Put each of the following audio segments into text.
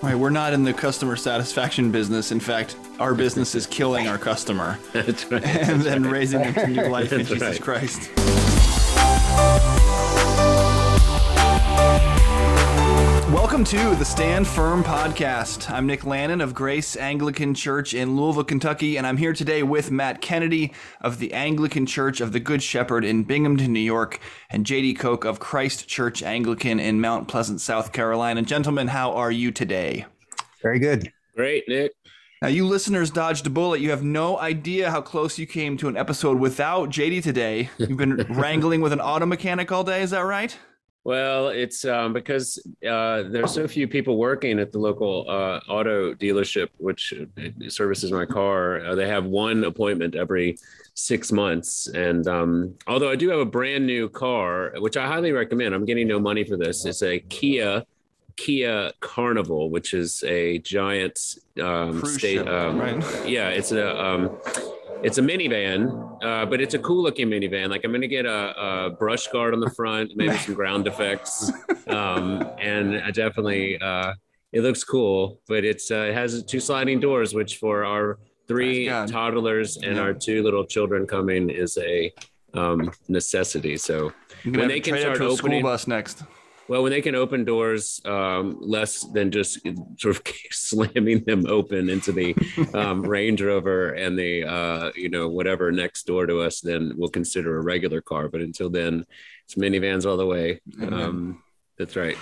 Right, we're not in the customer satisfaction business. In fact, our business is killing our customer That's right. and then raising them to new life in Jesus right. Christ. Welcome to the Stand Firm podcast. I'm Nick Lannon of Grace Anglican Church in Louisville, Kentucky, and I'm here today with Matt Kennedy of the Anglican Church of the Good Shepherd in Binghamton, New York, and JD Koch of Christ Church Anglican in Mount Pleasant, South Carolina. Gentlemen, how are you today? Very good. Great, Nick. Now, you listeners dodged a bullet. You have no idea how close you came to an episode without JD today. You've been wrangling with an auto mechanic all day, is that right? Well, it's um, because uh, there's so few people working at the local uh, auto dealership, which uh, services my car. Uh, they have one appointment every six months, and um, although I do have a brand new car, which I highly recommend, I'm getting no money for this. It's a Kia Kia Carnival, which is a giant um, state. ship, um, right? Yeah, it's a um, it's a minivan, uh, but it's a cool looking minivan. Like I'm gonna get a, a brush guard on the front, maybe some ground effects, um, and I definitely uh, it looks cool. But it's uh, it has two sliding doors, which for our three toddlers and Yeah. our two little children coming is a um, necessity. So When they can start to school opening- bus next. Well, when they can open doors um, less than just sort of slamming them open into the um, Range Rover and the uh, you know whatever next door to us, then we'll consider a regular car. But until then, it's minivans all the way. Um, that's right.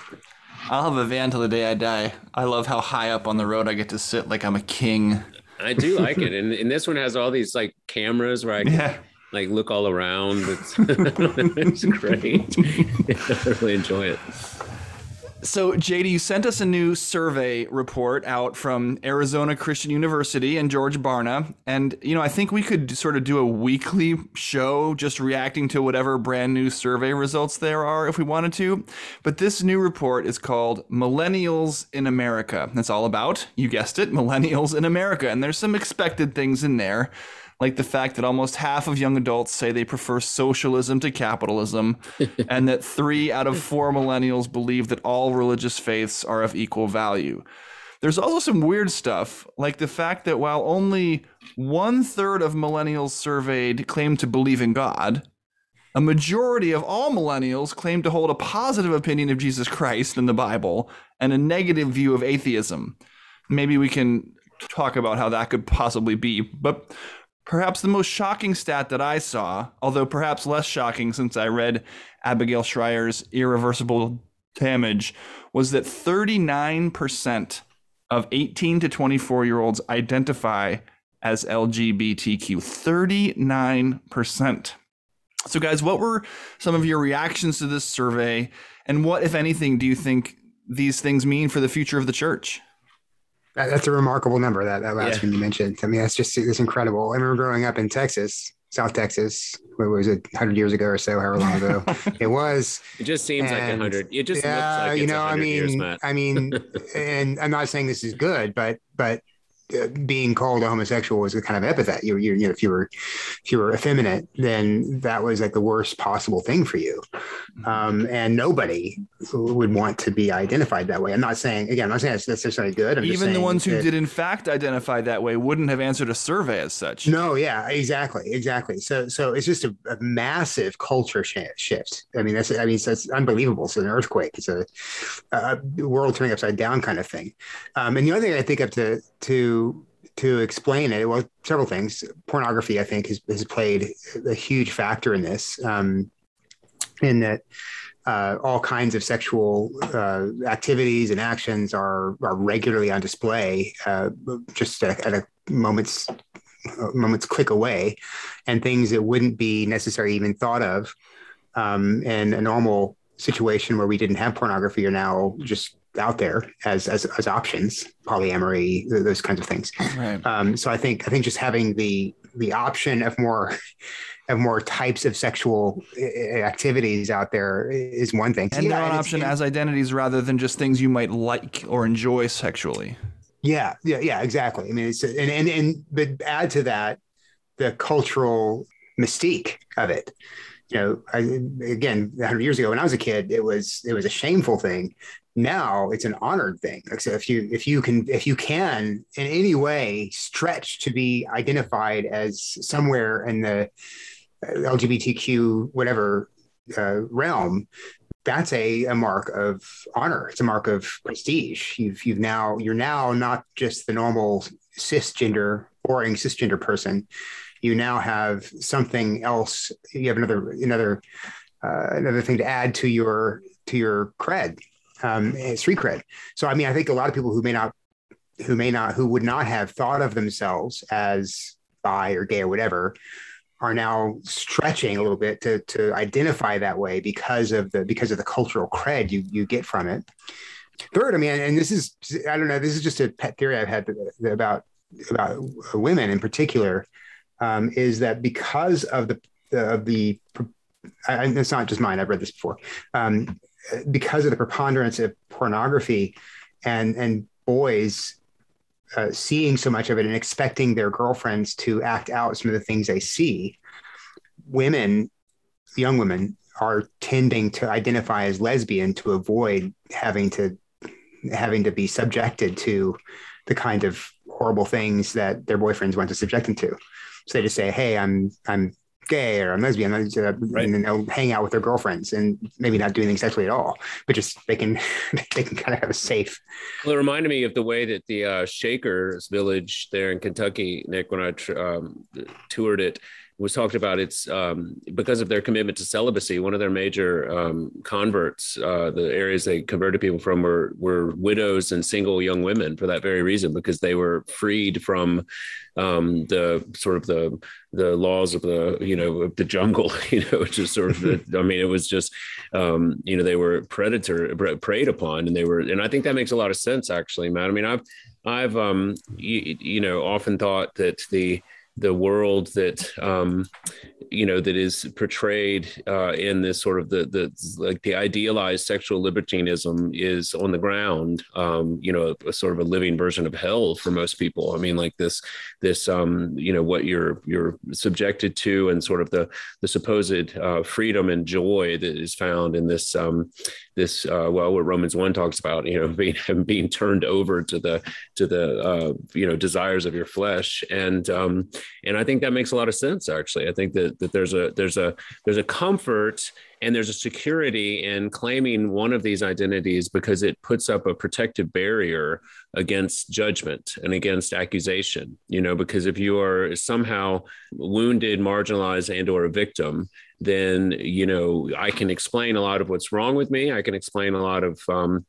I'll have a van till the day I die. I love how high up on the road I get to sit like I'm a king. I do like it, and, and this one has all these like cameras where I can Yeah. Like look all around. It's, it's great. I really enjoy it. So, JD, you sent us a new survey report out from Arizona Christian University and George Barna. And, you know, I think we could sort of do a weekly show just reacting to whatever brand new survey results there are if we wanted to. But this new report is called Millennials in America. It's all about, you guessed it, millennials in America. And there's some expected things in there like the fact that almost half of young adults say they prefer socialism to capitalism, and that three out of four millennials believe that all religious faiths are of equal value. There's also some weird stuff, like the fact that while only one third of millennials surveyed claim to believe in God, a majority of all millennials claim to hold a positive opinion of Jesus Christ and the Bible and a negative view of atheism. Maybe we can talk about how that could possibly be. But perhaps the most shocking stat that I saw, although perhaps less shocking since I read Abigail Shrier's Irreversible Damage, was that 39% of 18 to 24 year olds identify as LGBTQ. 39%. So, guys, what were some of your reactions to this survey? And what, if anything, do you think these things mean for the future of the church? That, that's a remarkable number. That that last Yeah. one you mentioned. I mean, that's just it's incredible. I remember growing up in Texas, South Texas. What was it, hundred years ago or so? However long ago it was. It just seems like hundred. It just yeah, looks like it's you know, I mean, years, I mean, and I'm not saying this is good, but but being called a homosexual was a kind of epithet. You, you, you know, if you were if you were effeminate, then that was like the worst possible thing for you. Mm-hmm. Um, and nobody would want to be identified that way. I'm not saying again. I'm not saying that's necessarily good. I'm Even the ones who that- did, in fact, identify that way wouldn't have answered a survey as such. No, yeah, exactly, exactly. So, so it's just a, a massive culture sh- shift. I mean, that's, I mean, it's unbelievable. It's an earthquake. It's a, a world turning upside down kind of thing. Um, and the other thing I think of to to to explain it, well, several things. Pornography, I think, has, has played a huge factor in this. Um, in that. Uh, all kinds of sexual uh, activities and actions are are regularly on display, uh, just at, at a moment's moment's click away, and things that wouldn't be necessarily even thought of um, in a normal situation where we didn't have pornography are now just out there as as, as options, polyamory, th- those kinds of things. Right. Um, so I think I think just having the the option of more of more types of sexual activities out there is one thing. And Yeah, they're it's- option as identities rather than just things you might like or enjoy sexually. Yeah, yeah, yeah, exactly. I mean, it's and and and but add to that the cultural mystique of it. You know, I, again, 100 years ago when I was a kid, it was it was a shameful thing now it's an honored thing. So if you if you can if you can in any way stretch to be identified as somewhere in the uh, LGBTQ whatever uh, realm, that's a, a mark of honor. It's a mark of prestige. You've you've now you're now not just the normal cisgender boring cisgender person. You now have something else. You have another another uh, another thing to add to your to your cred, um, street cred. So I mean, I think a lot of people who may not who may not who would not have thought of themselves as bi or gay or whatever are now stretching a little bit to to identify that way because of the because of the cultural cred you you get from it. Third, I mean, and this is I don't know, this is just a pet theory I've had about about women in particular, um, is that because of the of the and it's not just mine, I've read this before, um, because of the preponderance of pornography and and boys uh, seeing so much of it and expecting their girlfriends to act out some of the things they see, women, young women, are tending to identify as lesbian to avoid having to having to be subjected to the kind of horrible things that their boyfriends want to subject them to. So they just say, "Hey, I'm I'm gay or I'm lesbian, uh, right. and they'll hang out with their girlfriends and maybe not do anything sexually at all, but just they can they can kind of have a safe. Well, it reminded me of the way that the uh, Shakers Village there in Kentucky, Nick, when I um, toured it, was talked about it's um, because of their commitment to celibacy. One of their major um, converts, uh, the areas they converted people from, were were widows and single young women for that very reason, because they were freed from um, the sort of the the laws of the you know the jungle. You know, just sort of the, I mean, it was just um, you know they were predator preyed upon, and they were, and I think that makes a lot of sense actually, Matt. I mean, I've I've um, you, you know often thought that the the world that um, you know that is portrayed uh, in this sort of the the like the idealized sexual libertinism is on the ground um, you know a, a, sort of a living version of hell for most people i mean like this this um, you know what you're you're subjected to and sort of the the supposed uh, freedom and joy that is found in this um, this uh, well what romans 1 talks about you know being being turned over to the to the uh, you know desires of your flesh and um, and I think that makes a lot of sense. Actually, I think that that there's a there's a there's a comfort and there's a security in claiming one of these identities because it puts up a protective barrier against judgment and against accusation you know because if you are somehow wounded marginalized and or a victim then you know i can explain a lot of what's wrong with me. I can explain a lot of um,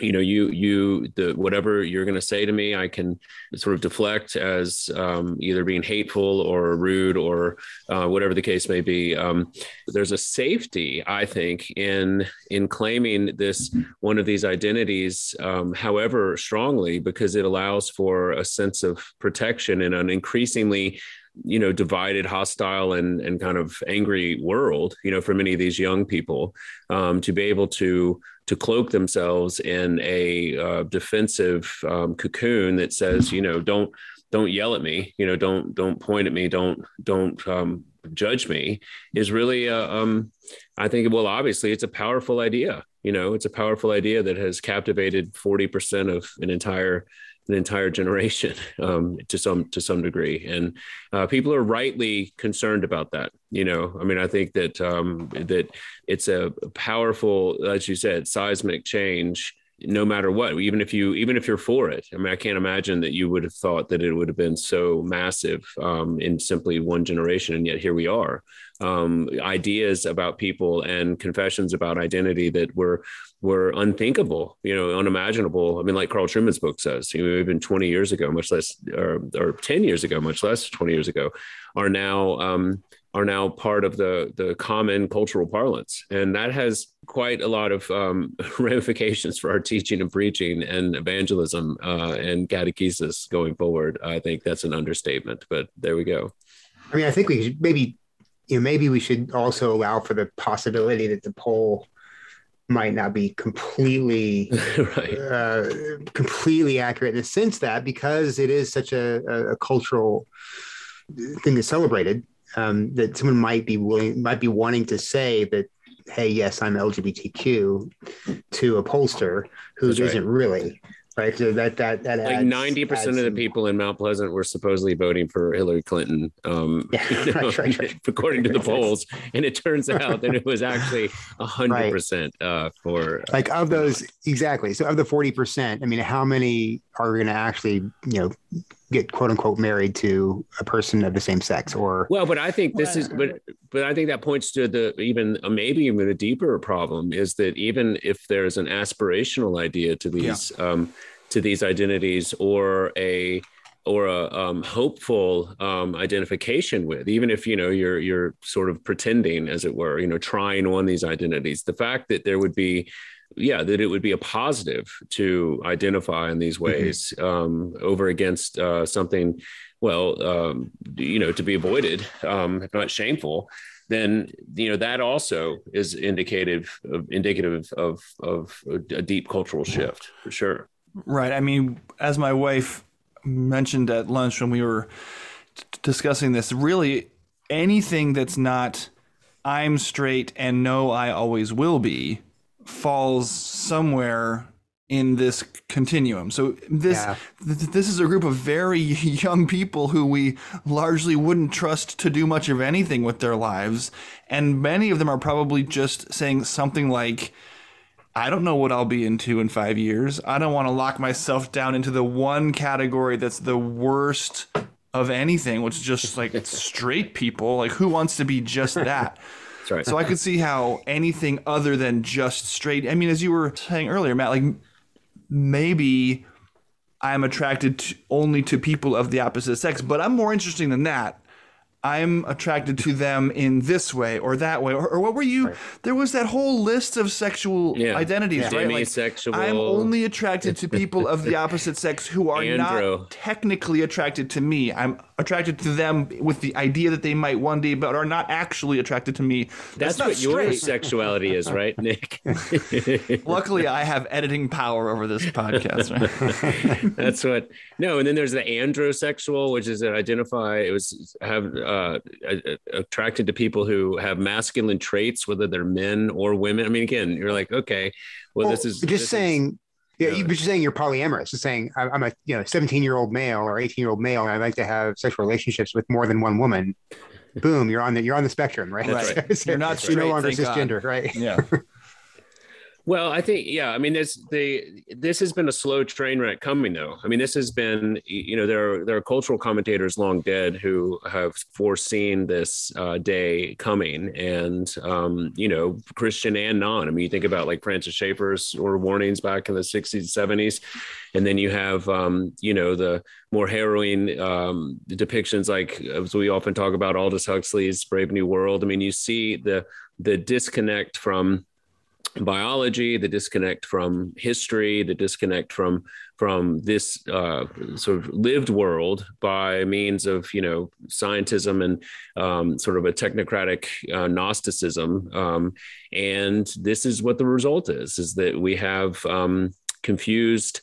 you know you you the whatever you're going to say to me i can sort of deflect as um, either being hateful or rude or uh, whatever the case may be. Um, there's a safety i think in in claiming this one of these identities um, however strongly because it allows for a sense of protection in an increasingly you know divided hostile and and kind of angry world you know for many of these young people um, to be able to to cloak themselves in a uh, defensive um, cocoon that says you know don't don't yell at me you know don't don't point at me don't don't um, judge me is really uh, um, i think well obviously it's a powerful idea you know it's a powerful idea that has captivated 40% of an entire an entire generation um, to some to some degree, and uh, people are rightly concerned about that. You know, I mean, I think that um, that it's a powerful, as you said, seismic change no matter what even if you even if you're for it. I mean i can't imagine that you would have thought that it would have been so massive um, in simply one generation and yet here we are. Um, ideas about people and confessions about identity that were were unthinkable you know unimaginable. I mean like carl trueman's book says you know, even 20 years ago much less or, or 10 years ago much less 20 years ago are now um, are now part of the the common cultural parlance, and that has quite a lot of um, ramifications for our teaching and preaching and evangelism uh, and catechesis going forward. I think that's an understatement, but there we go. I mean, I think we should maybe, you know, maybe we should also allow for the possibility that the poll might not be completely right. uh, completely accurate in the sense that because it is such a, a, a cultural thing that's celebrated um, that someone might be willing, might be wanting to say that hey, yes, I'm LGBTQ, to a pollster who That's right. not really. Right. So that that that like ninety percent of the people in Mount Pleasant were supposedly voting for Hillary Clinton, um, Yeah, you know, right, right, right. according to the polls, and it turns out that it was actually hundred Right. percent uh, for. like of those exactly so of the 40% i mean how many are going to actually you know get quote unquote married to a person of the same sex or Well, but I think this is, but but I think that points to the even uh, maybe even a deeper problem is that even if there's an aspirational idea to these um, to these identities or a or a um, hopeful um, identification with, even if you know you're you're sort of pretending, as it were, you know, trying on these identities. The fact that there would be yeah that it would be a positive to identify in these ways um, over against uh, something well um, you know to be avoided um, if not shameful then you know that also is indicative of indicative of of a deep cultural shift for sure. Right. I mean, as my wife mentioned at lunch when we were t- discussing this, really anything that's not I'm straight and no, I always will be falls somewhere in this continuum. So this Yeah. th- this is a group of very young people who we largely wouldn't trust to do much of anything with their lives, and many of them are probably just saying something like I don't know what I'll be into in five years. I don't want to lock myself down into the one category that's the worst of anything, which is just like straight people. Like, who wants to be just that? That's right So I could see how anything other than just straight. I mean, as you were saying earlier, Matt, like maybe I'm attracted to, only to people of the opposite sex, but I'm more interesting than that. I'm attracted to them in this way or that way, or, or what were you? There was that whole list of sexual Yeah. identities, right? Like, Demisexual. I'm only attracted to people of the opposite sex who are Andro. not technically attracted to me. I'm attracted to them with the idea that they might one day, but are not actually attracted to me. that's, not what your sexuality is right nick Luckily, I have editing power over this podcast. Right? That's what. No, and then there's the androsexual, which is that identify. It was have uh, a- a- attracted to people who have masculine traits, whether they're men or women. I mean, again, you're like, okay, well, this is just this saying yeah, Yeah. you but just saying you're polyamorous. Just saying I- I'm a you know 17 year old male or 18 year old male, and I like to have sexual relationships with more than one woman. Boom, you're on the you're on the spectrum, right? Right. So- You're not you're no longer thank God. cisgender, right? yeah. Well, I think yeah. I mean, this the this has been a slow train wreck coming though. I mean, this has been you know there are there are cultural commentators long dead who have foreseen this uh, day coming, and um, you know Christian and non. I mean, you think about like Francis Schaeffer's or warnings back in the sixties, seventies, and then you have um, you know the more harrowing um, depictions like as we often talk about Aldous Huxley's Brave New World. I mean, you see the the disconnect from biology, the disconnect from history, the disconnect from from this uh, sort of lived world by means of you know scientism and um, sort of a technocratic uh, Gnosticism, um, and this is what the result is: is that we have um, confused.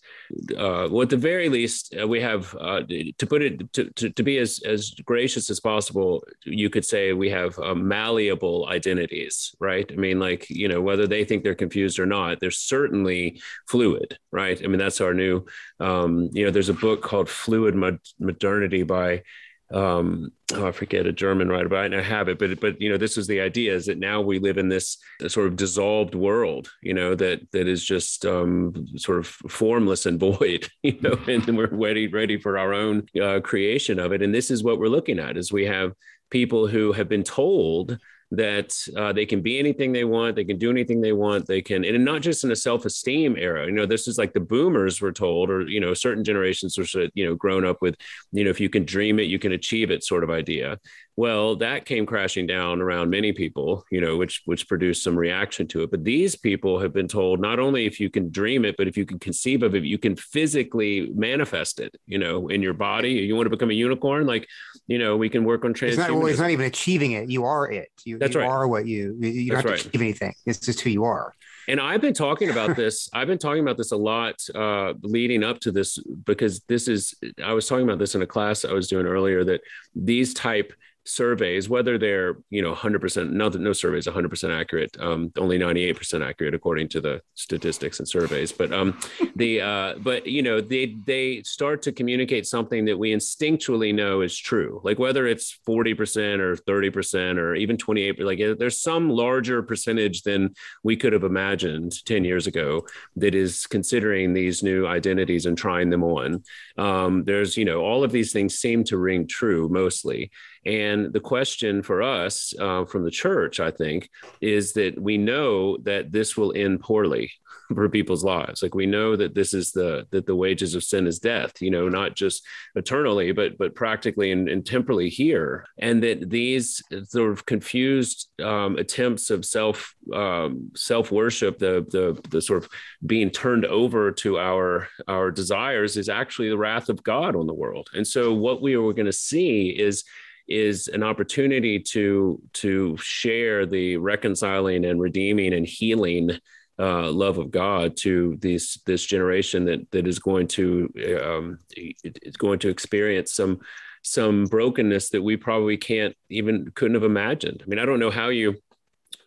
Uh, well, at the very least, uh, we have uh, to put it to, to, to be as as gracious as possible. You could say we have uh, malleable identities, right? I mean, like you know, whether they think they're confused or not, they're certainly fluid, right? I mean, that's our new. Um, you know, there's a book called Fluid Mod- Modernity by um oh, i forget a german writer but i have it but but you know this was the idea is that now we live in this sort of dissolved world you know that that is just um sort of formless and void you know and we're ready ready for our own uh, creation of it. And this is what we're looking at is we have people who have been told that uh, they can be anything they want, they can do anything they want, they can, and not just in a self-esteem era. You know, this is like the boomers were told, or you know, certain generations were sort of, you know grown up with, you know, if you can dream it, you can achieve it, sort of idea. Well, that came crashing down around many people, you know, which which produced some reaction to it. But these people have been told not only if you can dream it, but if you can conceive of it, you can physically manifest it. You know, in your body. You want to become a unicorn, like, you know, we can work on It's not, well, it's not even achieving it. You are it. You, That's you right. are what you. You you don't That's have right. to achieve anything. It's just who you are. and I've been talking about this. I've been talking about this a lot uh, leading up to this because this is. I was talking about this in a class I was doing earlier that these type surveys, whether they're you know 100%, no, no survey is 100% accurate, um, only 98% accurate according to the statistics and surveys. But um, the uh, but you know they they start to communicate something that we instinctually know is true, like whether it's 40% or 30% or even 28. Like there's some larger percentage than we could have imagined 10 years ago that is considering these new identities and trying them on. Um, there's you know all of these things seem to ring true mostly. And the question for us uh, from the church, I think, is that we know that this will end poorly for people's lives. Like we know that this is the that the wages of sin is death. You know, not just eternally, but but practically and, and temporally here. And that these sort of confused um, attempts of self um, self worship, the the the sort of being turned over to our our desires, is actually the wrath of God on the world. And so what we are going to see is is an opportunity to to share the reconciling and redeeming and healing uh, love of God to this this generation that that is going to um, is going to experience some some brokenness that we probably can't even couldn't have imagined. I mean, I don't know how you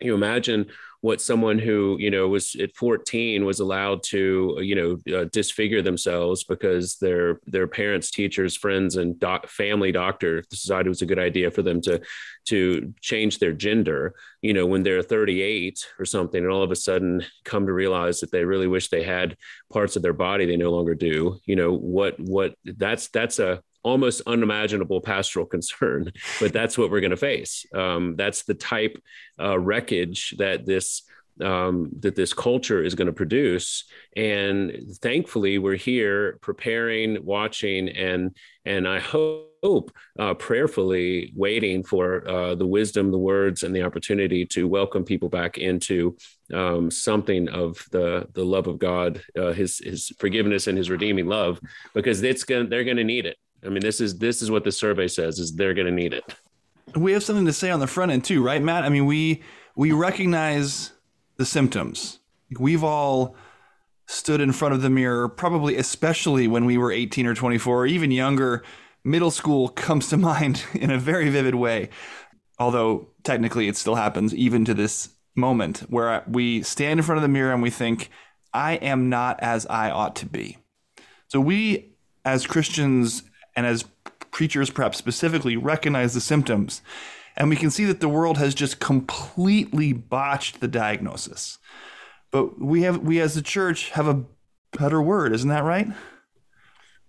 you imagine what someone who you know was at 14 was allowed to you know uh, disfigure themselves because their their parents teachers friends and doc, family doctor decided it was a good idea for them to to change their gender. You know when they're 38 or something and all of a sudden come to realize that they really wish they had parts of their body they no longer do you know what what that's that's a almost unimaginable pastoral concern, but that's what we're going to face. Um, that's the type uh, wreckage that this um, that this culture is going to produce. And thankfully, we're here preparing, watching, and and I hope uh, prayerfully waiting for uh, the wisdom, the words, and the opportunity to welcome people back into um, something of the the love of God, uh, His His forgiveness and His redeeming love, because it's going they're going to need it. I mean, this is this is what the survey says is they're going to need it. We have something to say on the front end too, right, Matt? I mean, we we recognize the symptoms. We've all stood in front of the mirror, probably especially when we were 18 or 24 or even younger. Middle school comes to mind in a very vivid way. Although technically it still happens even to this moment where we stand in front of the mirror and we think, I am not as I ought to be. So we as Christians and as preachers perhaps specifically recognize the symptoms. And we can see that the world has just completely botched the diagnosis. But we have we as the church have a better word isn't that right?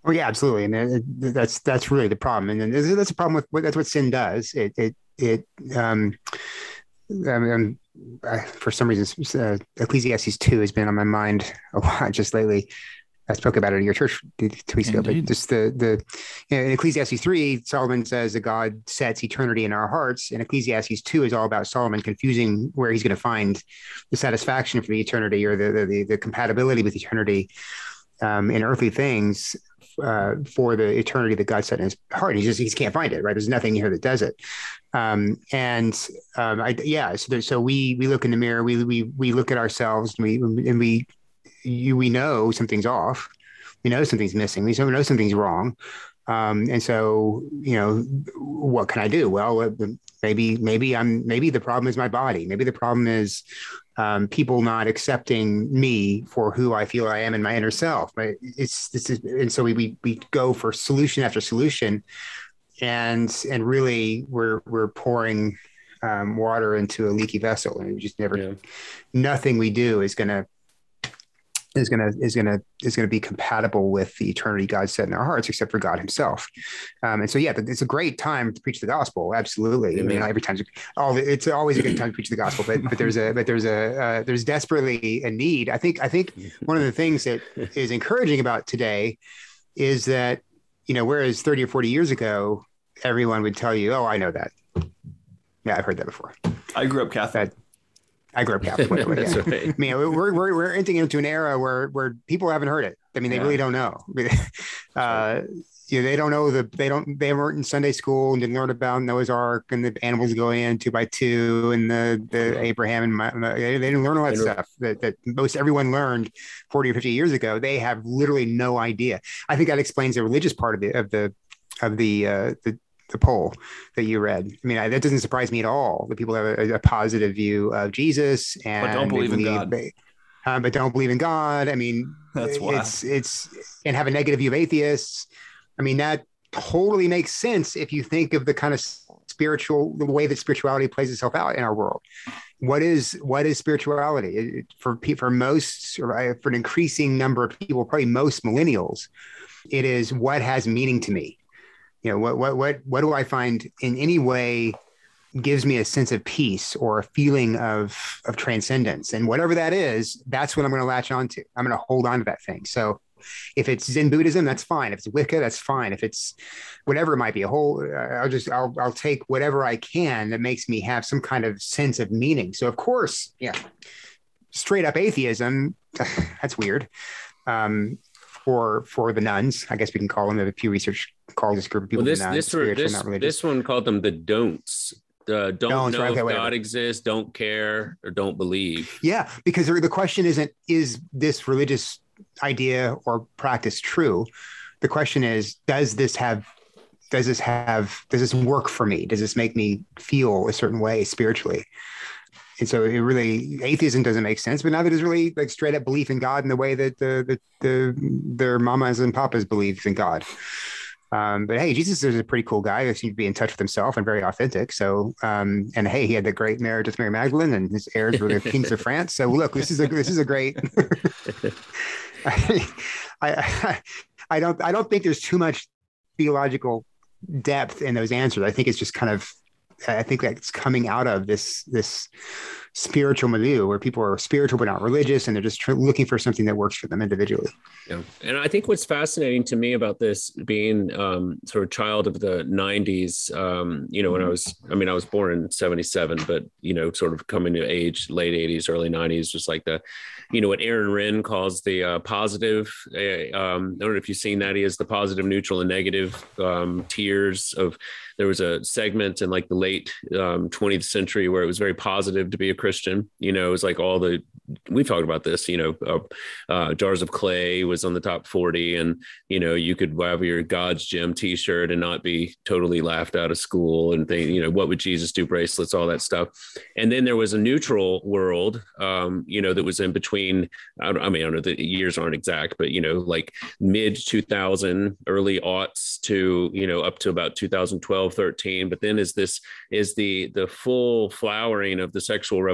Oh yeah, absolutely, and that's that's really the problem, and that's a problem with that's what sin does. It it it um, I mean, I, for some reason, uh, Ecclesiastes two has been on my mind a lot just lately. I spoke about it in your church two weeks ago, but just the the you know, in Ecclesiastes three, Solomon says that God sets eternity in our hearts, and Ecclesiastes two is all about Solomon confusing where he's going to find the satisfaction for the eternity or the the, the compatibility with eternity um, in earthly things uh, for the eternity that God set in his heart. He just he just can't find it. Right? There's nothing here that does it. Um, and um, I, yeah, so there, so we we look in the mirror, we we we look at ourselves, and we and we you, we know something's off. We know something's missing. We know something's wrong. Um, and so, you know, what can I do? Well, uh, maybe, maybe I'm, maybe the problem is my body. Maybe the problem is um, people not accepting me for who I feel I am in my inner self. But it's this is, and so we, we we go for solution after solution, and and really we're we're pouring um, water into a leaky vessel, and we just never, yeah. nothing we do is going to is gonna is gonna is gonna be compatible with the eternity God set in our hearts, except for God Himself. Um, and so, yeah, it's a great time to preach the gospel. Absolutely, Amen. I mean, every time, all it's always a good time to preach the gospel. But but there's a but there's a uh, there's desperately a need. I think I think one of the things that is encouraging about today is that you know, whereas 30 or 40 years ago, everyone would tell you, "Oh, I know that." Yeah, I've heard that before. I grew up Catholic. That, I grew up Catholic. That's yeah. right. I mean, we're, we're, we're entering into an era where, where people haven't heard it. I mean, they yeah. really don't know. uh, you know, they don't know the, they don't, they weren't in Sunday school and didn't learn about Noah's Ark and the animals going in two by two and the, the Abraham and my, they didn't learn all that stuff that, that most everyone learned 40 or 50 years ago. They have literally no idea. I think that explains the religious part of the, of the, of the, uh, the, the poll that you read. I mean, I, that doesn't surprise me at all. That people have a, a positive view of Jesus and but don't believe, believe in God. Um, but don't believe in God. I mean, that's why it's it's and have a negative view of atheists. I mean, that totally makes sense if you think of the kind of spiritual the way that spirituality plays itself out in our world. What is what is spirituality for for most for an increasing number of people, probably most millennials? It is what has meaning to me you know what what what what do i find in any way gives me a sense of peace or a feeling of of transcendence? And whatever that is that's what i'm going to latch on to i'm going to hold on to that thing. So if it's zen buddhism that's fine. If it's wicca that's fine. If it's whatever it might be a whole uh, i'll just i'll, I'll take whatever i can that makes me have some kind of sense of meaning. So of course yeah straight up atheism that's weird. Um, for for the nones. I guess we can call them. The Pew Research calls this group of people. Well, this this, this, this one called them the don'ts. Uh, don't don'ts, know right, okay, if God exists, don't care, or don't believe. Yeah, because the question isn't is this religious idea or practice true. The question is, does this have does this have does this work for me? Does this make me feel a certain way spiritually? And so it really atheism doesn't make sense but now that it's really like straight up belief in god in the way that the the, the their mamas and papas believe in god um, but hey, Jesus is a pretty cool guy who seemed to be in touch with himself and very authentic. So, um, and hey, he had the great marriage with Mary Magdalene, and his heirs were the kings of France. So, look, this is a this is a great. I, I I don't I don't think there's too much theological depth in those answers. I think it's just kind of I think that's coming out of this this spiritual milieu where people are spiritual but not religious, and they're just tr- looking for something that works for them individually. Yeah, and I think what's fascinating to me about this being um, sort of child of the '90s, um, you know, when I was, I mean, I was born in '77, but you know, sort of coming to age late '80s, early '90s, just like the, you know, what Aaron Renn calls the uh, positive. Uh, um, I don't know if you've seen that. He has the positive, neutral, and negative um, tiers of there was a segment in like the late um, 20th century where it was very positive to be a Christian. You know, it was like all the we've talked about this. You know, uh, uh, Jars of Clay was on the top 40, and you know you could have your God's Gym T-shirt and not be totally laughed out of school and think, you know, what would Jesus do? Bracelets, all that stuff. And then there was a neutral world, um, you know, that was in between. I, I mean, I don't know the years aren't exact, but you know, like mid 2000, early aughts to you know up to about 2012, 13. but then is this is the the full flowering of the sexual revolution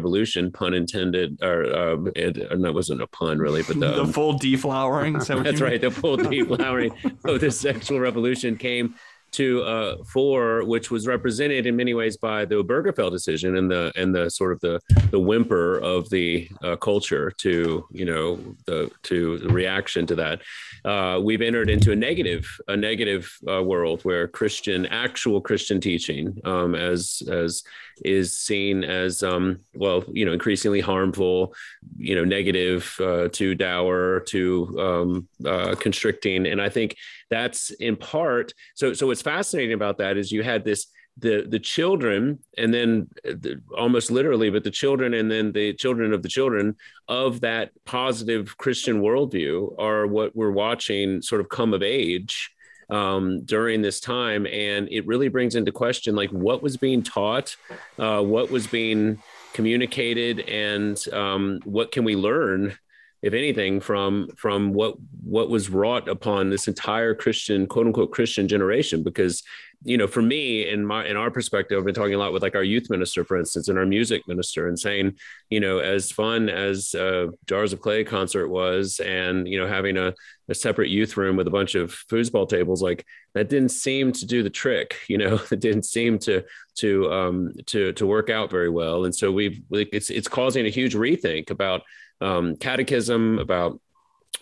pun intended or uh, it, and that wasn't a pun really but the, the full deflowering that's right the full deflowering of the sexual revolution came to uh, four, which was represented in many ways by the Obergefell decision and the and the sort of the the whimper of the uh, culture to you know the to the reaction to that. Uh, we've entered into a negative a negative uh, world where Christian actual Christian teaching um, as as is seen as um, well you know increasingly harmful, you know negative, uh, to dour, to um, uh, constricting, and I think that's in part so so what's fascinating about that is you had this the the children and then the, almost literally but the children and then the children of the children of that positive christian worldview are what we're watching sort of come of age um, during this time. And it really brings into question like what was being taught uh, what was being communicated and um, what can we learn if anything, from from what what was wrought upon this entire Christian, quote unquote, Christian generation. Because you know, for me, in my in our perspective, I've been talking a lot with like our youth minister, for instance, and our music minister, and saying, you know, as fun as uh, Jars of Clay concert was, and you know, having a, a separate youth room with a bunch of foosball tables, like that didn't seem to do the trick. You know, it didn't seem to to um, to to work out very well, and so we've like, it's it's causing a huge rethink about um, catechism, about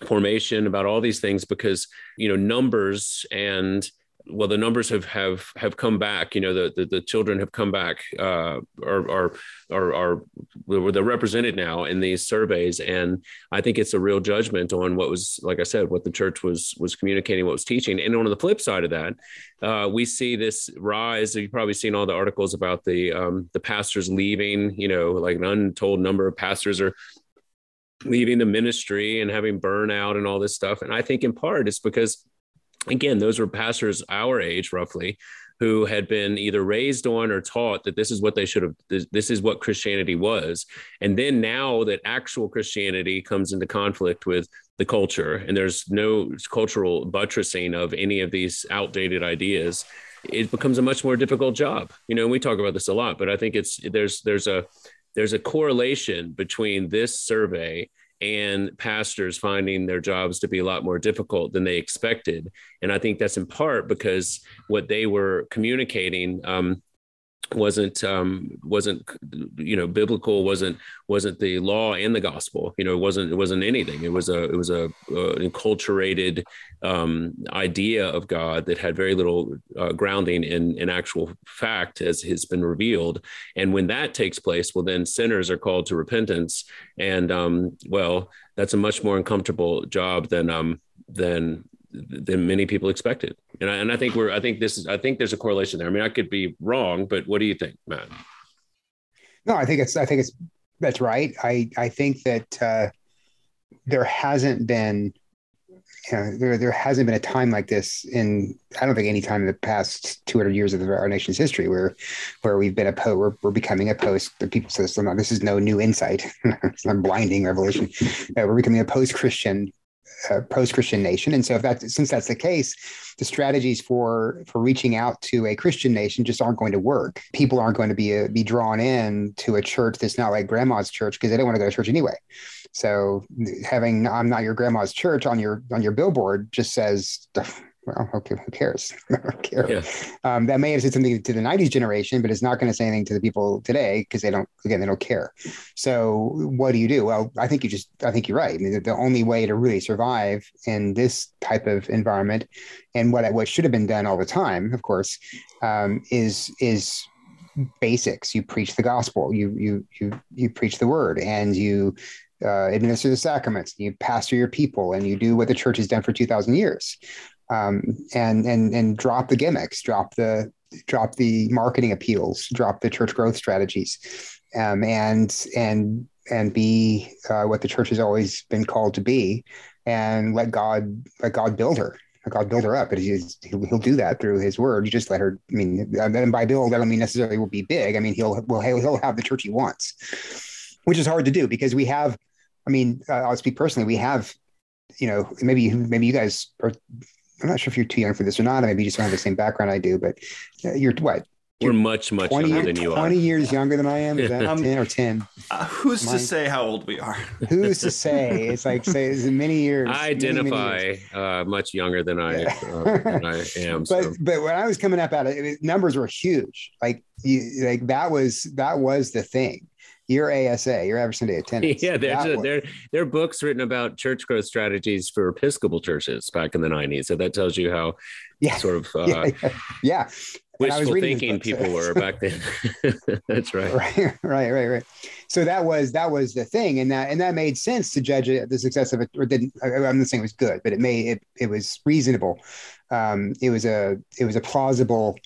formation, about all these things because you know numbers and well the numbers have have have come back you know the the, the children have come back uh, are, are are are they're represented now in these surveys. And i think it's a real judgment on what was like i said what the church was was communicating what was teaching. And on the flip side of that uh, we see this rise. You've probably seen all the articles about the um, the pastors leaving you know like an untold number of pastors are leaving the ministry and having burnout and all this stuff. And I think in part it's because, again, those were pastors our age roughly who had been either raised on or taught that this is what they should have, this is what Christianity was. And then now that actual Christianity comes into conflict with the culture and there's no cultural buttressing of any of these outdated ideas, it becomes a much more difficult job. You know, and we talk about this a lot, but I think it's there's there's a there's a correlation between this survey and pastors finding their jobs to be a lot more difficult than they expected. And I think that's in part because what they were communicating um, wasn't um, wasn't you know biblical wasn't wasn't the law and the gospel you know it wasn't it wasn't anything. It was a it was a uh, enculturated um, idea of God that had very little uh, grounding in in actual fact as has been revealed. And when that takes place well then sinners are called to repentance. And um, well that's a much more uncomfortable job than um than than many people expected. And I, and I think we're, I think this is, I think there's a correlation there. I mean, I could be wrong, but what do you think, Matt? No, I think it's, I think it's, that's right. I, I think that uh, there hasn't been, you know, there, there hasn't been a time like this in, I don't think any time in the past 200 years of our nation's history where, where we've been a po, we're, we're becoming a post, the people say this, is no new insight. it's not a blinding revelation. Uh, we're becoming a post-Christian a post-Christian nation, and so if that since that's the case, the strategies for for reaching out to a Christian nation just aren't going to work. People aren't going to be uh, be drawn in to a church that's not like grandma's church because they don't want to go to church anyway. So having "I'm not your grandma's church" on your on your billboard just says well, okay, who cares? care. Yeah. Um, that may have said something to the 90s generation, but it's not going to say anything to the people today because they don't, again, they don't care. So what do you do? Well, I think you just, I think you're right. I mean, the, the only way to really survive in this type of environment and what, what should have been done all the time, of course, um, is, is basics. You preach the gospel, you, you, you, you preach the word and you, uh, administer the sacraments, you pastor your people, and you do what the church has done for 2,000 years um, and and and drop the gimmicks, drop the drop the marketing appeals, drop the church growth strategies, um, and and and be uh, what the church has always been called to be, and let God let God build her. Let God build her up. He'll, he'll do that through His Word. You just let her. I mean, and by build, I don't mean necessarily will be big. I mean, he'll will he'll have the church he wants, which is hard to do because we have. I mean, I'll speak personally. We have you know, maybe maybe you guys are I'm not sure if you're too young for this or not. Maybe you just don't have the same background I do, but uh, you're what? We're much, much 20, younger than you 20 are. 20 years younger than I am. Is that um, 10 or 10? Uh, who's to say how old we are? who's to say? It's like, say, it's many years. I identify many, many years. Uh, much younger than I, yeah. uh, than I am. but, so. but when I was coming up at it, it numbers were huge. Like, you, like that was, that was the thing your ASA, your average Sunday attendance. Yeah, there's there there are books written about church growth strategies for Episcopal churches back in the 90s. So that tells you how yeah. sort of uh, yeah, yeah. yeah. wishful thinking people were back then. That's right. Right, right, right, right. So that was that was the thing, and that and that made sense to judge it, the success of it, or didn't. I'm not saying it was good, but it made it it was reasonable. Um, it was a it was a plausible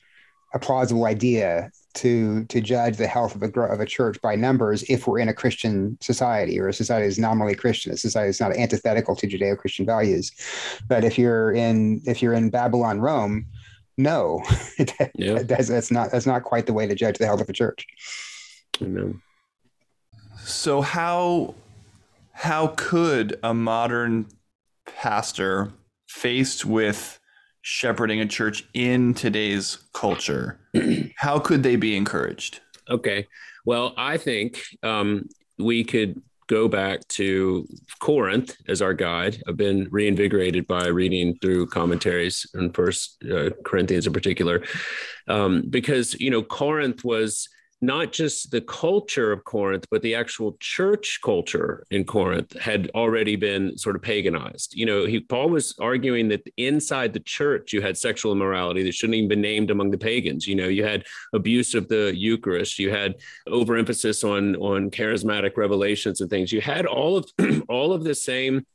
a plausible idea to to judge the health of a of a church by numbers if we're in a Christian society or a society that's nominally Christian, a society that's not antithetical to Judeo-Christian values. But if you're in if you're in Babylon, Rome, no, yeah. that's, that's not that's not quite the way to judge the health of a church. Amen. So how how could a modern pastor faced with shepherding a church in today's culture, how could they be encouraged? Okay. Well, I think um, we could go back to Corinth as our guide. I've been reinvigorated by reading through commentaries in First uh, Corinthians in particular, um, because you know Corinth was not just the culture of Corinth, but the actual church culture in Corinth had already been sort of paganized. You know, he, Paul was arguing that inside the church, you had sexual immorality that shouldn't even be named among the pagans. You know, you had abuse of the Eucharist, you had overemphasis on on charismatic revelations and things. You had all of all of the same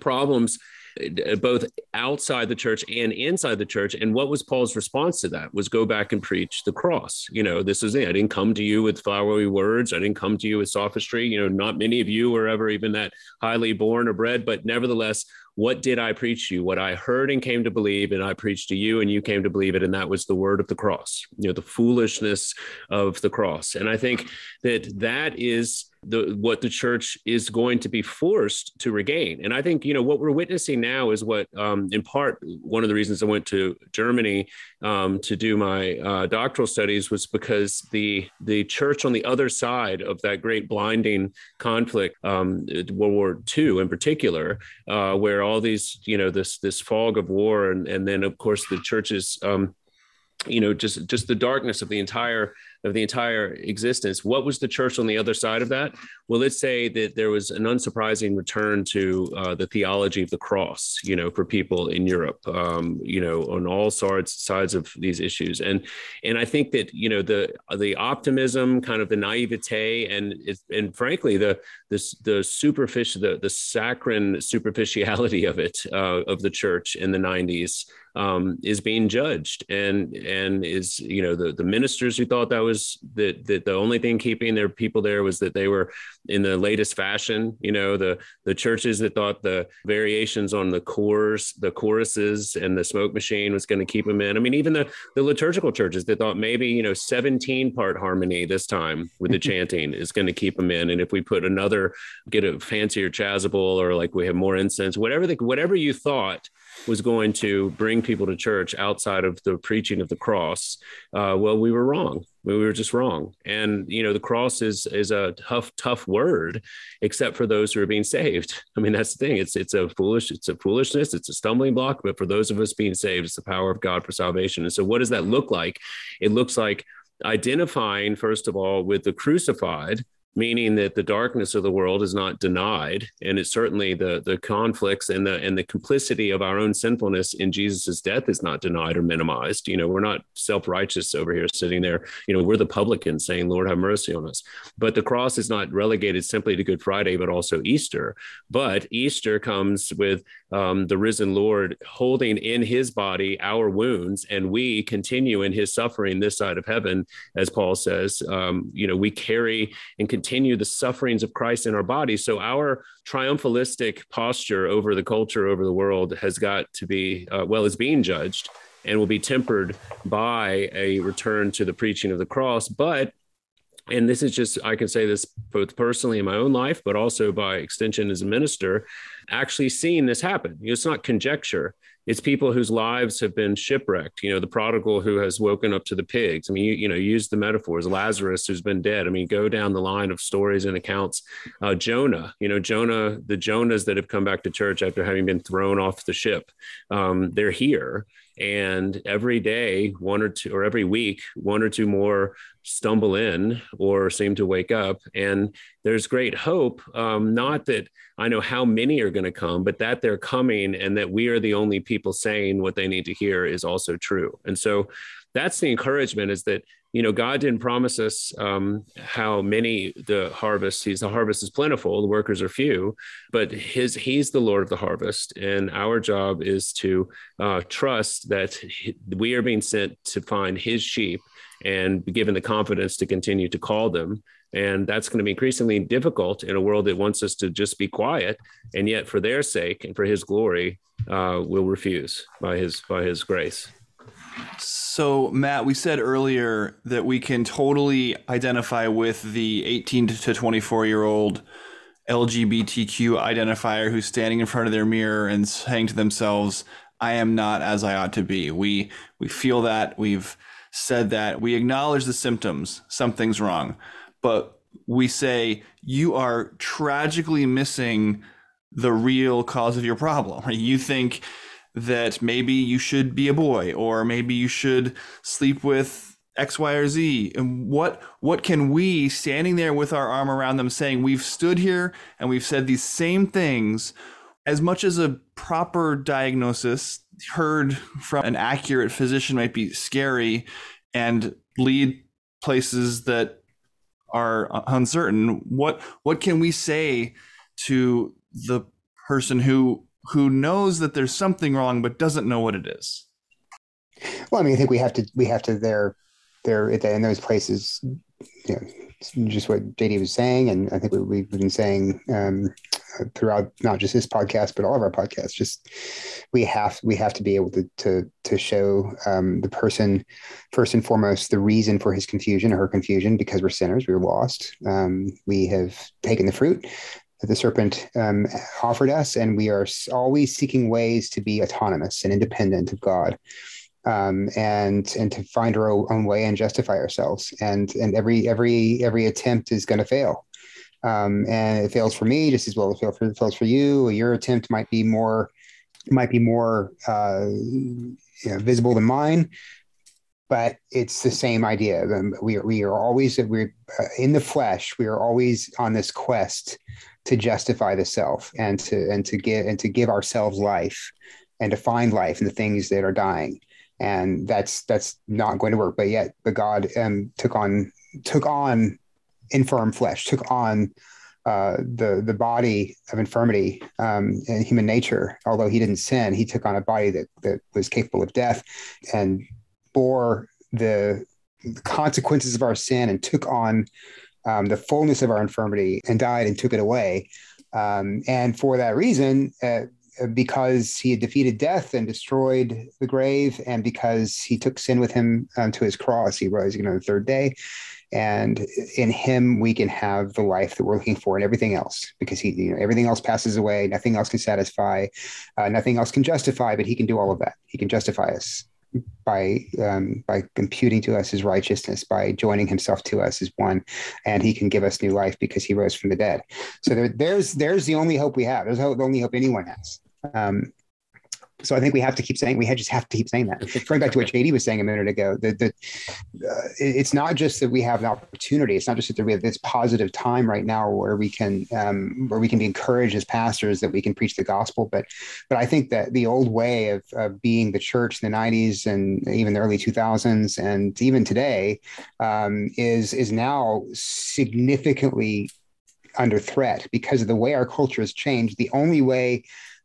problems Uh, both outside the church and inside the church. And what was Paul's response to that? Was go back and preach the cross. You know, this is it. I didn't come to you with flowery words. I didn't come to you with sophistry. You know, not many of you were ever even that highly born or bred, but nevertheless, what did I preach you? What I heard and came to believe, and I preached to you, and you came to believe it. And that was the word of the cross, you know, the foolishness of the cross. And I think that that is the what the church is going to be forced to regain. And I think you know what we're witnessing now is what, um, in part, one of the reasons I went to Germany um, to do my uh, doctoral studies was because the the church on the other side of that great blinding conflict, um, World War II in particular, uh, where all these you know this this fog of war and and then of course the churches um, you know just just the darkness of the entire of the entire existence. What was the church on the other side of that? Well, let's say that there was an unsurprising return to uh, the theology of the cross, you know, for people in Europe, um, you know, on all sides sides of these issues. And and I think that you know the the optimism, kind of the naivete, and and frankly the this the superficial the the saccharine superficiality of it uh, of the church in the 90s um, is being judged and and is you know the the ministers who thought that was that that the only thing keeping their people there was that they were in the latest fashion you know the the churches that thought the variations on the chorus the choruses and the smoke machine was going to keep them in i mean even the the liturgical churches that thought maybe you know 17 part harmony this time with the chanting is going to keep them in and if we put another get a fancier chasuble or like we have more incense whatever the whatever you thought was going to bring people to church outside of the preaching of the cross, uh, well, we were wrong. We were just wrong. And you know, the cross is is a tough, tough word, except for those who are being saved. I mean, that's the thing. It's it's a foolish, it's a foolishness, it's a stumbling block. But for those of us being saved, it's the power of God for salvation. And so, what does that look like? It looks like identifying first of all with the crucified meaning that the darkness of the world is not denied and it's certainly the the conflicts and the and the complicity of our own sinfulness in Jesus's death is not denied or minimized. You know we're not self-righteous over here sitting there. You know we're the publicans saying lord have mercy on us. But the cross is not relegated simply to good friday but also easter. But easter comes with um, the risen lord holding in his body our wounds and we continue in his suffering this side of heaven as paul says um, you know we carry and continue the sufferings of Christ in our bodies. So our triumphalistic posture over the culture, over the world, has got to be uh, well, is being judged and will be tempered by a return to the preaching of the cross. But and this is just i can say this both personally in my own life but also by extension as a minister actually seeing this happen it's not conjecture it's people whose lives have been shipwrecked. You know, the prodigal who has woken up to the pigs. I mean, you, you know, use the metaphors. Lazarus who's been dead. I mean, go down the line of stories and accounts. Uh, Jonah, you know, Jonah, the Jonahs that have come back to church after having been thrown off the ship, um, they're here and every day one or two or every week one or two more stumble in or seem to wake up. And there's great hope um, not that i know how many are going to come but that they're coming and that we are the only people saying what they need to hear is also true. And so that's the encouragement is that you know, God didn't promise us um, how many the harvest. He's the harvest is plentiful, the workers are few, but his He's the Lord of the harvest, and our job is to uh, trust that we are being sent to find His sheep and be given the confidence to continue to call them. And that's going to be increasingly difficult in a world that wants us to just be quiet, and yet, for their sake and for His glory, uh, will refuse by His by His grace. So, Matt, we said earlier that we can totally identify with the 18 to 24 year old LGBTQ identifier who's standing in front of their mirror and saying to themselves, I am not as I ought to be. We we feel that, we've said that, we acknowledge the symptoms, something's wrong. But we say you are tragically missing the real cause of your problem. You think that maybe you should be a boy or maybe you should sleep with X, Y, or Z. And what what can we standing there with our arm around them saying we've stood here and we've said these same things as much as a proper diagnosis heard from an accurate physician might be scary and lead places that are uncertain what what can we say to the person who who knows that there's something wrong but doesn't know what it is. Well, I mean, I think we have to we have to there there in those places you know, just what Jady was saying, and I think we, have been saying um, throughout not just this podcast but all of our podcasts. Just we have we have to be able to to to show um, the person first and foremost the reason for his confusion or her confusion because we're sinners, we're lost. Um, we have taken the fruit that the serpent um, offered us, and we are always seeking ways to be autonomous and independent of God. Um, and and to find our own way and justify ourselves. And and every every every attempt is going to fail. Um, and it fails for me just as well as it fails for, fails for you. Your attempt might be more might be more uh, you know, visible than mine, but it's the same idea. We are, we are always we're uh, in the flesh. We are always on this quest to justify the self and to and to give and to give ourselves life and to find life in the things that are dying. And that's that's not going to work. But yet but god um, took on took on infirm flesh took on uh, the the body of infirmity um, and human nature. Although he didn't sin he took on a body that that was capable of death and bore the consequences of our sin and took on um, the fullness of our infirmity and died and took it away. Um, and for that reason, uh, because he had defeated death and destroyed the grave, and because he took sin with him um, to his cross, he rose again on the third day. And in him, we can have the life that we're looking for and everything else, because he, you know, everything else passes away. Nothing else can satisfy, uh, nothing else can justify, but he can do all of that. He can justify us by um, by computing to us his righteousness, by joining himself to us as one, and he can give us new life because he rose from the dead. So there, there's there's the only hope we have. There's the only hope anyone has. Um, so I think we have to keep saying we just have to keep saying that. Going back to what Jady was saying a minute ago, that uh, it's not just that we have an opportunity. It's not just that we have this positive time right now where we can um, where we can be encouraged as pastors that we can preach the gospel. But but I think that the old way of, of being the church in the '90s and even the early 2000s and even today um, is is now significantly under threat because of the way our culture has changed. The only way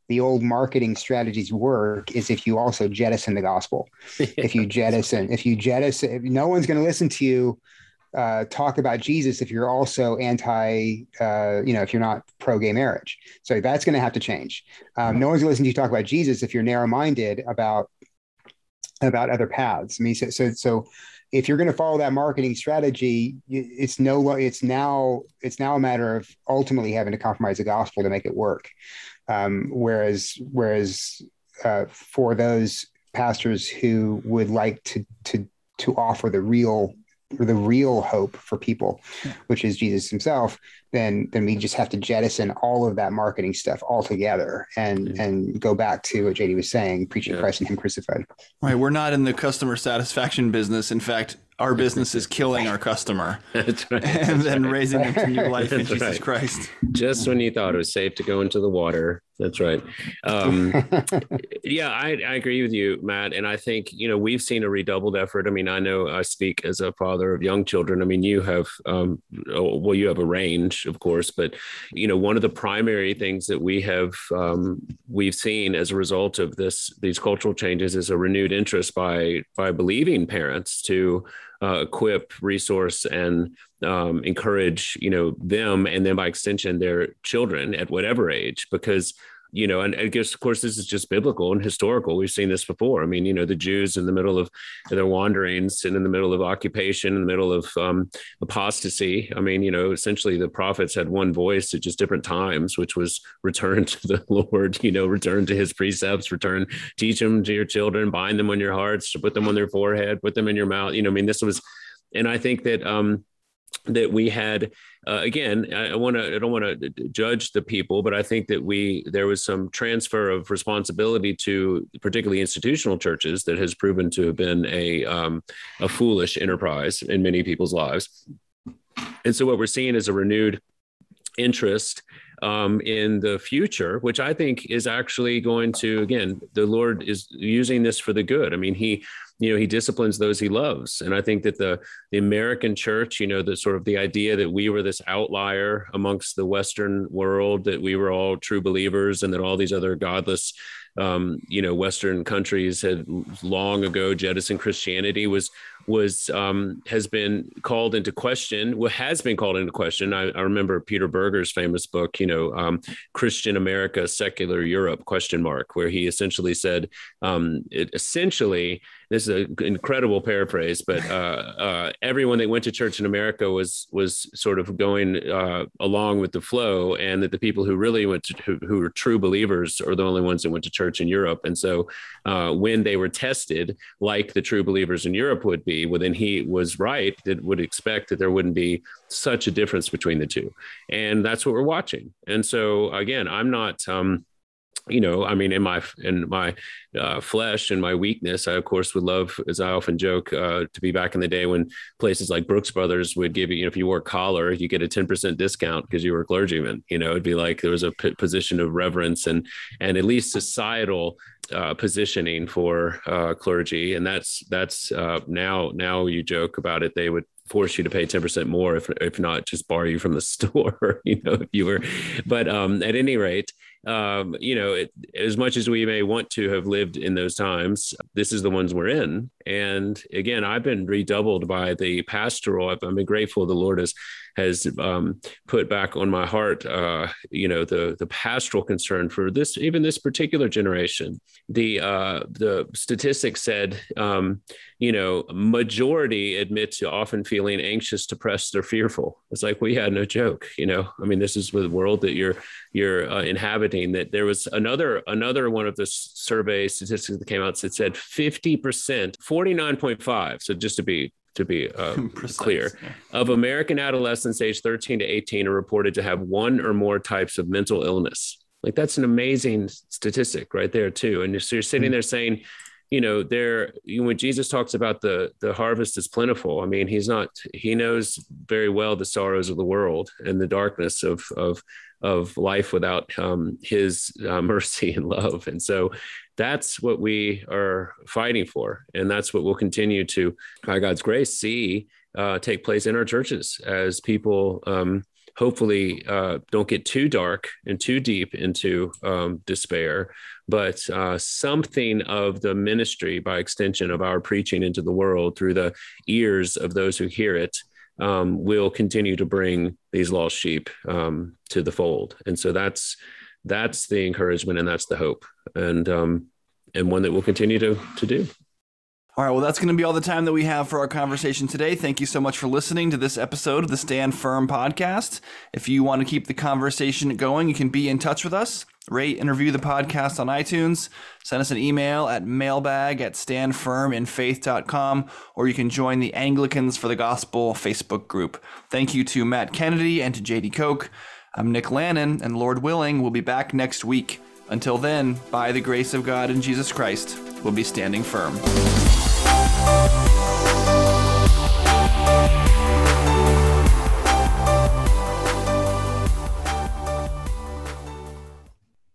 the old marketing strategies work is if you also jettison the gospel. if you jettison, if you jettison, if no one's going to listen to you uh, talk about Jesus if you're also anti, uh, you know, if you're not pro gay marriage. So that's going to have to change. Um, no one's going to listen to you talk about Jesus if you're narrow minded about about other paths. I mean, so so, so if you're going to follow that marketing strategy, it's no, it's now, it's now a matter of ultimately having to compromise the gospel to make it work. Um, whereas, whereas uh, for those pastors who would like to to to offer the real the real hope for people, which is Jesus himself, then then we just have to jettison all of that marketing stuff altogether and yeah. and go back to what Jady was saying, preaching yeah. Christ and Him crucified. Right, we're not in the customer satisfaction business. In fact, our business is killing our customer right. and then raising them to new life in Jesus right. Christ. Just when you thought it was safe to go into the water. That's right. Um, yeah, I, I, agree with you, Matt. And I think, you know, we've seen a redoubled effort. I mean, I know I speak as a father of young children. I mean, you have, um, well, you have a range, of course, but, you know, one of the primary things that we have, um, we've seen as a result of this, these cultural changes is a renewed interest by, by believing parents to, uh, equip, resource, and um, encourage you know them, and then by extension their children at whatever age, because you know, and I guess of course this is just biblical and historical. We've seen this before. I mean, you know, the Jews in the middle of their wanderings and in the middle of occupation, in the middle of um, apostasy. I mean, you know, essentially the prophets had one voice at just different times, which was return to the Lord. You know, return to His precepts, return, teach them to your children, bind them on your hearts, put them on their forehead, put them in your mouth. You know, I mean, this was, and I think that um, that we had uh, again i want to i don't want to judge the people but i think that we there was some transfer of responsibility to particularly institutional churches that has proven to have been a um, a foolish enterprise in many people's lives and so what we're seeing is a renewed interest um, in the future, which I think is actually going to, again, the Lord is using this for the good. I mean, He you know he disciplines those he loves. And i think that the the american church you know the sort of the idea that we were this outlier amongst the western world that we were all true believers and that all these other godless um, you know Western countries had long ago jettisoned Christianity was was um, has been called into question. What has been called into question? I, I remember Peter Berger's famous book, you know, um, Christian America, Secular Europe? Question mark, where he essentially said, um, it essentially this is an incredible paraphrase, but uh, uh, everyone that went to church in America was was sort of going uh, along with the flow, and that the people who really went to who, who were true believers are the only ones that went to church in Europe. And so, uh, when they were tested, like the true believers in Europe would be, well, then he was right that would expect that there wouldn't be such a difference between the two, and that's what we're watching. And so, again, I'm not. Um, you know i mean in my in my uh, flesh and my weakness i of course would love as i often joke uh, to be back in the day when places like brooks brothers would give you, you know if you wore a collar you get a 10% discount because you were a clergyman. You know it'd be like there was a p- position of reverence and and at least societal uh, positioning for uh, clergy. And that's that's uh, now now you joke about it they would force you to pay 10% more if, if not just bar you from the store you know if you were but um, at any rate um, you know, it, as much as we may want to have lived in those times, this is the ones we're in. And again, I've been redoubled by the pastoral. I've, I've been grateful the Lord has has um, put back on my heart, uh, you know, the the pastoral concern for this, even this particular generation. The uh, the statistics said, um, you know, majority admit to often feeling anxious, depressed, or fearful. It's like we had no joke, you know. I mean, this is the world that you're you're uh, inhabiting. That there was another another one of the survey statistics that came out that said 50 percent, 49.5. So just to be to be uh, clear, yeah. of American adolescents aged 13 to 18 are reported to have one or more types of mental illness. Like that's an amazing statistic right there too. And so you're sitting mm-hmm. there saying, you know, there when Jesus talks about the the harvest is plentiful. I mean, he's not. He knows very well the sorrows of the world and the darkness of of of life without um, his uh, mercy and love. And so that's what we are fighting for. And that's what we'll continue to, by God's grace, see uh, take place in our churches as people um, hopefully uh, don't get too dark and too deep into um, despair, but uh, something of the ministry by extension of our preaching into the world through the ears of those who hear it. Um, will continue to bring these lost sheep um, to the fold, and so that's that's the encouragement and that's the hope and um, and one that we'll continue to to do all right, well, that's going to be all the time that we have for our conversation today. Thank you so much for listening to this episode of the Stand Firm podcast. If you want to keep the conversation going, you can be in touch with us. Rate and review the podcast on iTunes. Send us an email at mailbag at standfirminfaith.com, or you can join the Anglicans for the Gospel Facebook group. Thank you to Matt Kennedy and to Jady Koch. I'm Nick Lannon, and Lord willing, we'll be back next week. Until then, by the grace of God and Jesus Christ, we'll be standing firm.